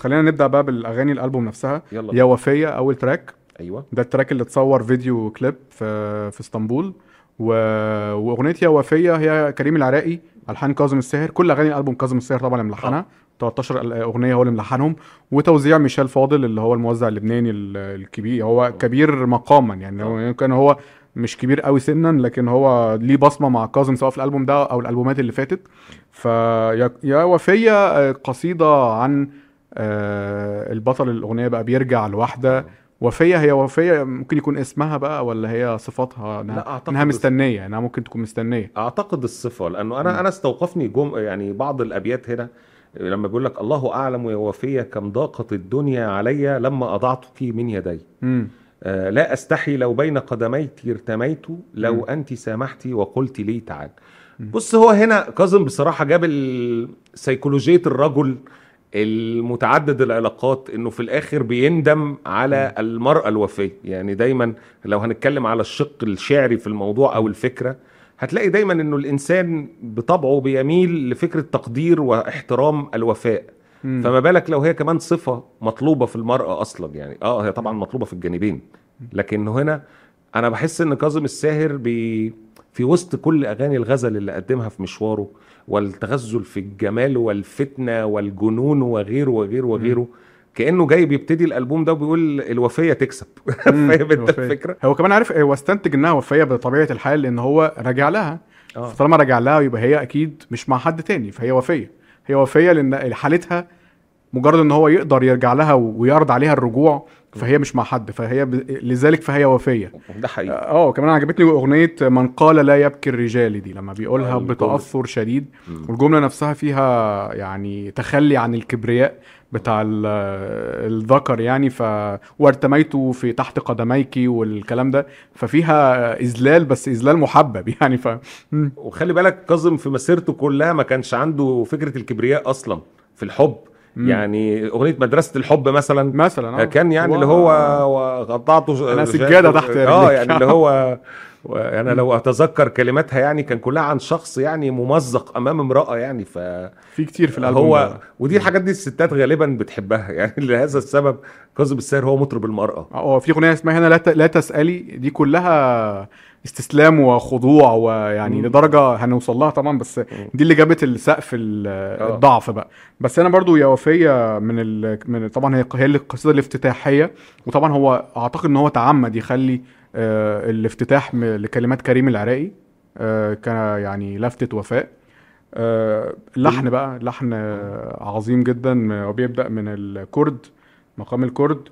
خلينا نبدأ بقى بالأغاني الألبوم نفسها. يلا. يا وفية أول تراك. أيوه. ده التراك اللي اتصور video clip في في إسطنبول. و... وأغنية يا وفية هي كريم العراقي ألحان كاظم الساهر. كل أغاني الألبوم كاظم الساهر طبعا اللي ملحنها. 13 أغنية هو اللي ملحنهم. وتوزيع ميشيل فاضل اللي هو الموزع اللبناني ال- الكبير. هو كبير مقاما يعني. هو يمكن هو مش كبير قوي سنا لكن هو ليه بصمة مع كاظم سواء في الألبوم ده أو الألبومات اللي فاتت. فيا يا وفية آه، قصيدة عن آه، البطل الأغنية بقى بيرجع لواحده وفية هي وفية ممكن يكون اسمها بقى ولا هي صفاتها انها, لا أعتقد إنها مستنية إنها ممكن تكون مستنية أعتقد الصفة لأنه أنا مم. أنا استوقفني جم يعني بعض الأبيات هنا لما بيقول لك الله أعلم يا وفية كم ضاقت الدنيا علي لما أضعتك من يدي امم آه لا أستحي لو بين قدميك ارتميت لو مم. أنت سامحتي وقلت لي تعال. بص هو هنا كاظم بصراحة جاب سيكولوجيه الرجل المتعدد العلاقات إنه في الآخر بيندم على المرأة الوفية. يعني دايما لو هنتكلم على الشق الشعري في الموضوع أو الفكرة هتلاقي دايما إنه الإنسان بطبعه بيميل لفكرة تقدير واحترام الوفاء. مم. فما بالك لو هي كمان صفة مطلوبة في المرأة أصلا. يعني آه هي طبعا مطلوبة في الجانبين. لكن هنا أنا بحس ان كاظم الساهر بي في وسط كل اغاني الغزل اللي قدمها في مشواره والتغزل في الجمال والفتنة والجنون وغيره وغيره وغيره كأنه جاي بيبتدي الألبوم ده وبيقول الوفية تكسب. فاهم انت. الفكرة؟ هو كمان عارف هو استنتج انها وفية بطبيعة الحال لأن هو راجع لها. آه. فطالما راجع لها يبقى هي أكيد مش مع حد تاني فهي وفية. هي وفية لأن حالتها مجرد ان هو يقدر يرجع لها ويعرض عليها الرجوع فهي مش مع حد فهي ب... لذلك فهي وفية ده حقيقي آه كمان عجبتني أغنية من قال لا يبكي الرجال دي لما بيقولها آه،. بتأثر شديد. والجملة نفسها فيها يعني تخلي عن الكبرياء بتاع ال- الذكر يعني ف وارتميت في تحت قدميك والكلام ده ففيها إذلال بس إذلال محبب يعني ف. وخلي بالك كاظم في مسيرته كلها ما كانش عنده فكرة الكبرياء أصلا في الحب مم. يعني أغنية مدرسة الحب مثلا مثلا آه. كان يعني اللي هو وقطعته أنا سجادة تحت آه. يعني اللي هو و- أنا لو أتذكر كلماتها يعني كان كلها عن شخص يعني ممزق أمام امرأة يعني ف في كتير في الألبوم هو ده. ودي الحاجات دي الستات غالبا بتحبها يعني لهذا السبب كاظم الساهر هو مطرب المرأة آه هو في أغنية اسمها هنا لا, ت... لا تسألي دي كلها استسلام وخضوع ويعني مم. لدرجة هنوصل لها طبعا بس دي اللي جابت السقف ال- آه. الضعف بقى بس أنا برضو يا وفية من ال... من طبعا هي هي القصيده الافتتاحية وطبعا هو أعتقد إن هو تعمد يخلي آه الافتتاح م- لكلمات كريم العراقي آه كان يعني لفتة وفاء. آه لحن بقى لحن آه، عظيم جدا وبيبدأ من الكرد مقام الكرد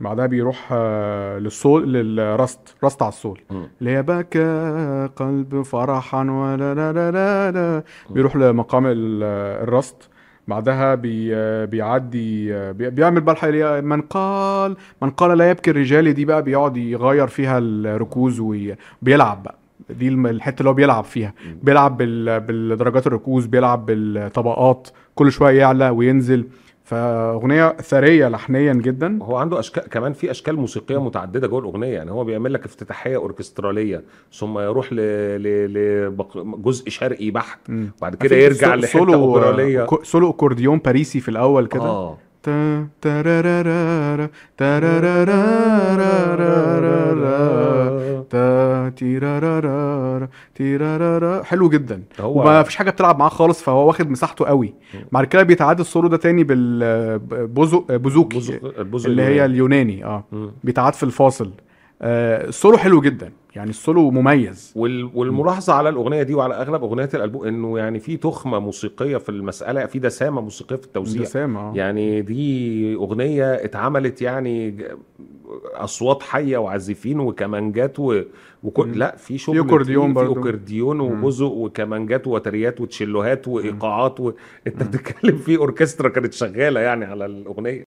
بعدها بيروح آه، للصول للرست رست على الصول. اللي هي بكى قلب فرحا ولا لا لا لا. بيروح لمقام ال- الرست. بعدها بي بيعدي بي بيعمل بقى من قال من قال لا يبكي الرجال دي بقى بيقعد يغير فيها الركوز وبيلعب بقى. دي الحتة اللي هو بيلعب فيها. بيلعب بال- بالدرجات الركوز بيلعب بالطبقات كل شوية يعلى وينزل. فاغنيه ثريه لحنيا جدا هو عنده اشكال كمان في اشكال موسيقيه متعدده جوه الاغنيه يعني هو بيعمل لك افتتاحيه اوركستراليه ثم يروح ل... ل... لجزء شرقي بحت مم. بعد كده يرجع لحته سولو اوبراليه سولو اكورديون باريسي في الأول كده آه تيرارارا. حلو جدا هو وما فيش حاجة بتلعب معاه خالص فهو واخد مساحته قوي بعد كده بيتعاد السولو ده تاني بالبوزو بوزوكي بوزو- اللي هي اليوناني. آه. بيتعاد في الفاصل السولو حلو جدا. يعني السولو مميز. وال... والملاحظة على الأغنية دي وعلى أغلب اغنيات الألبوم إنه يعني في تخمة موسيقية في المسألة في دسامة موسيقية في التوزيع. دسام آه. يعني دي أغنية اتعملت يعني أصوات حية وعازفين وكمانجات و... وكل مم. لا في شغل في. أكورديون مم. وبزق وكمانجات وتريات وتشيلوهات وإيقاعات و... أنت بتتكلم في أوركسترا كانت شغالة يعني على الأغنية.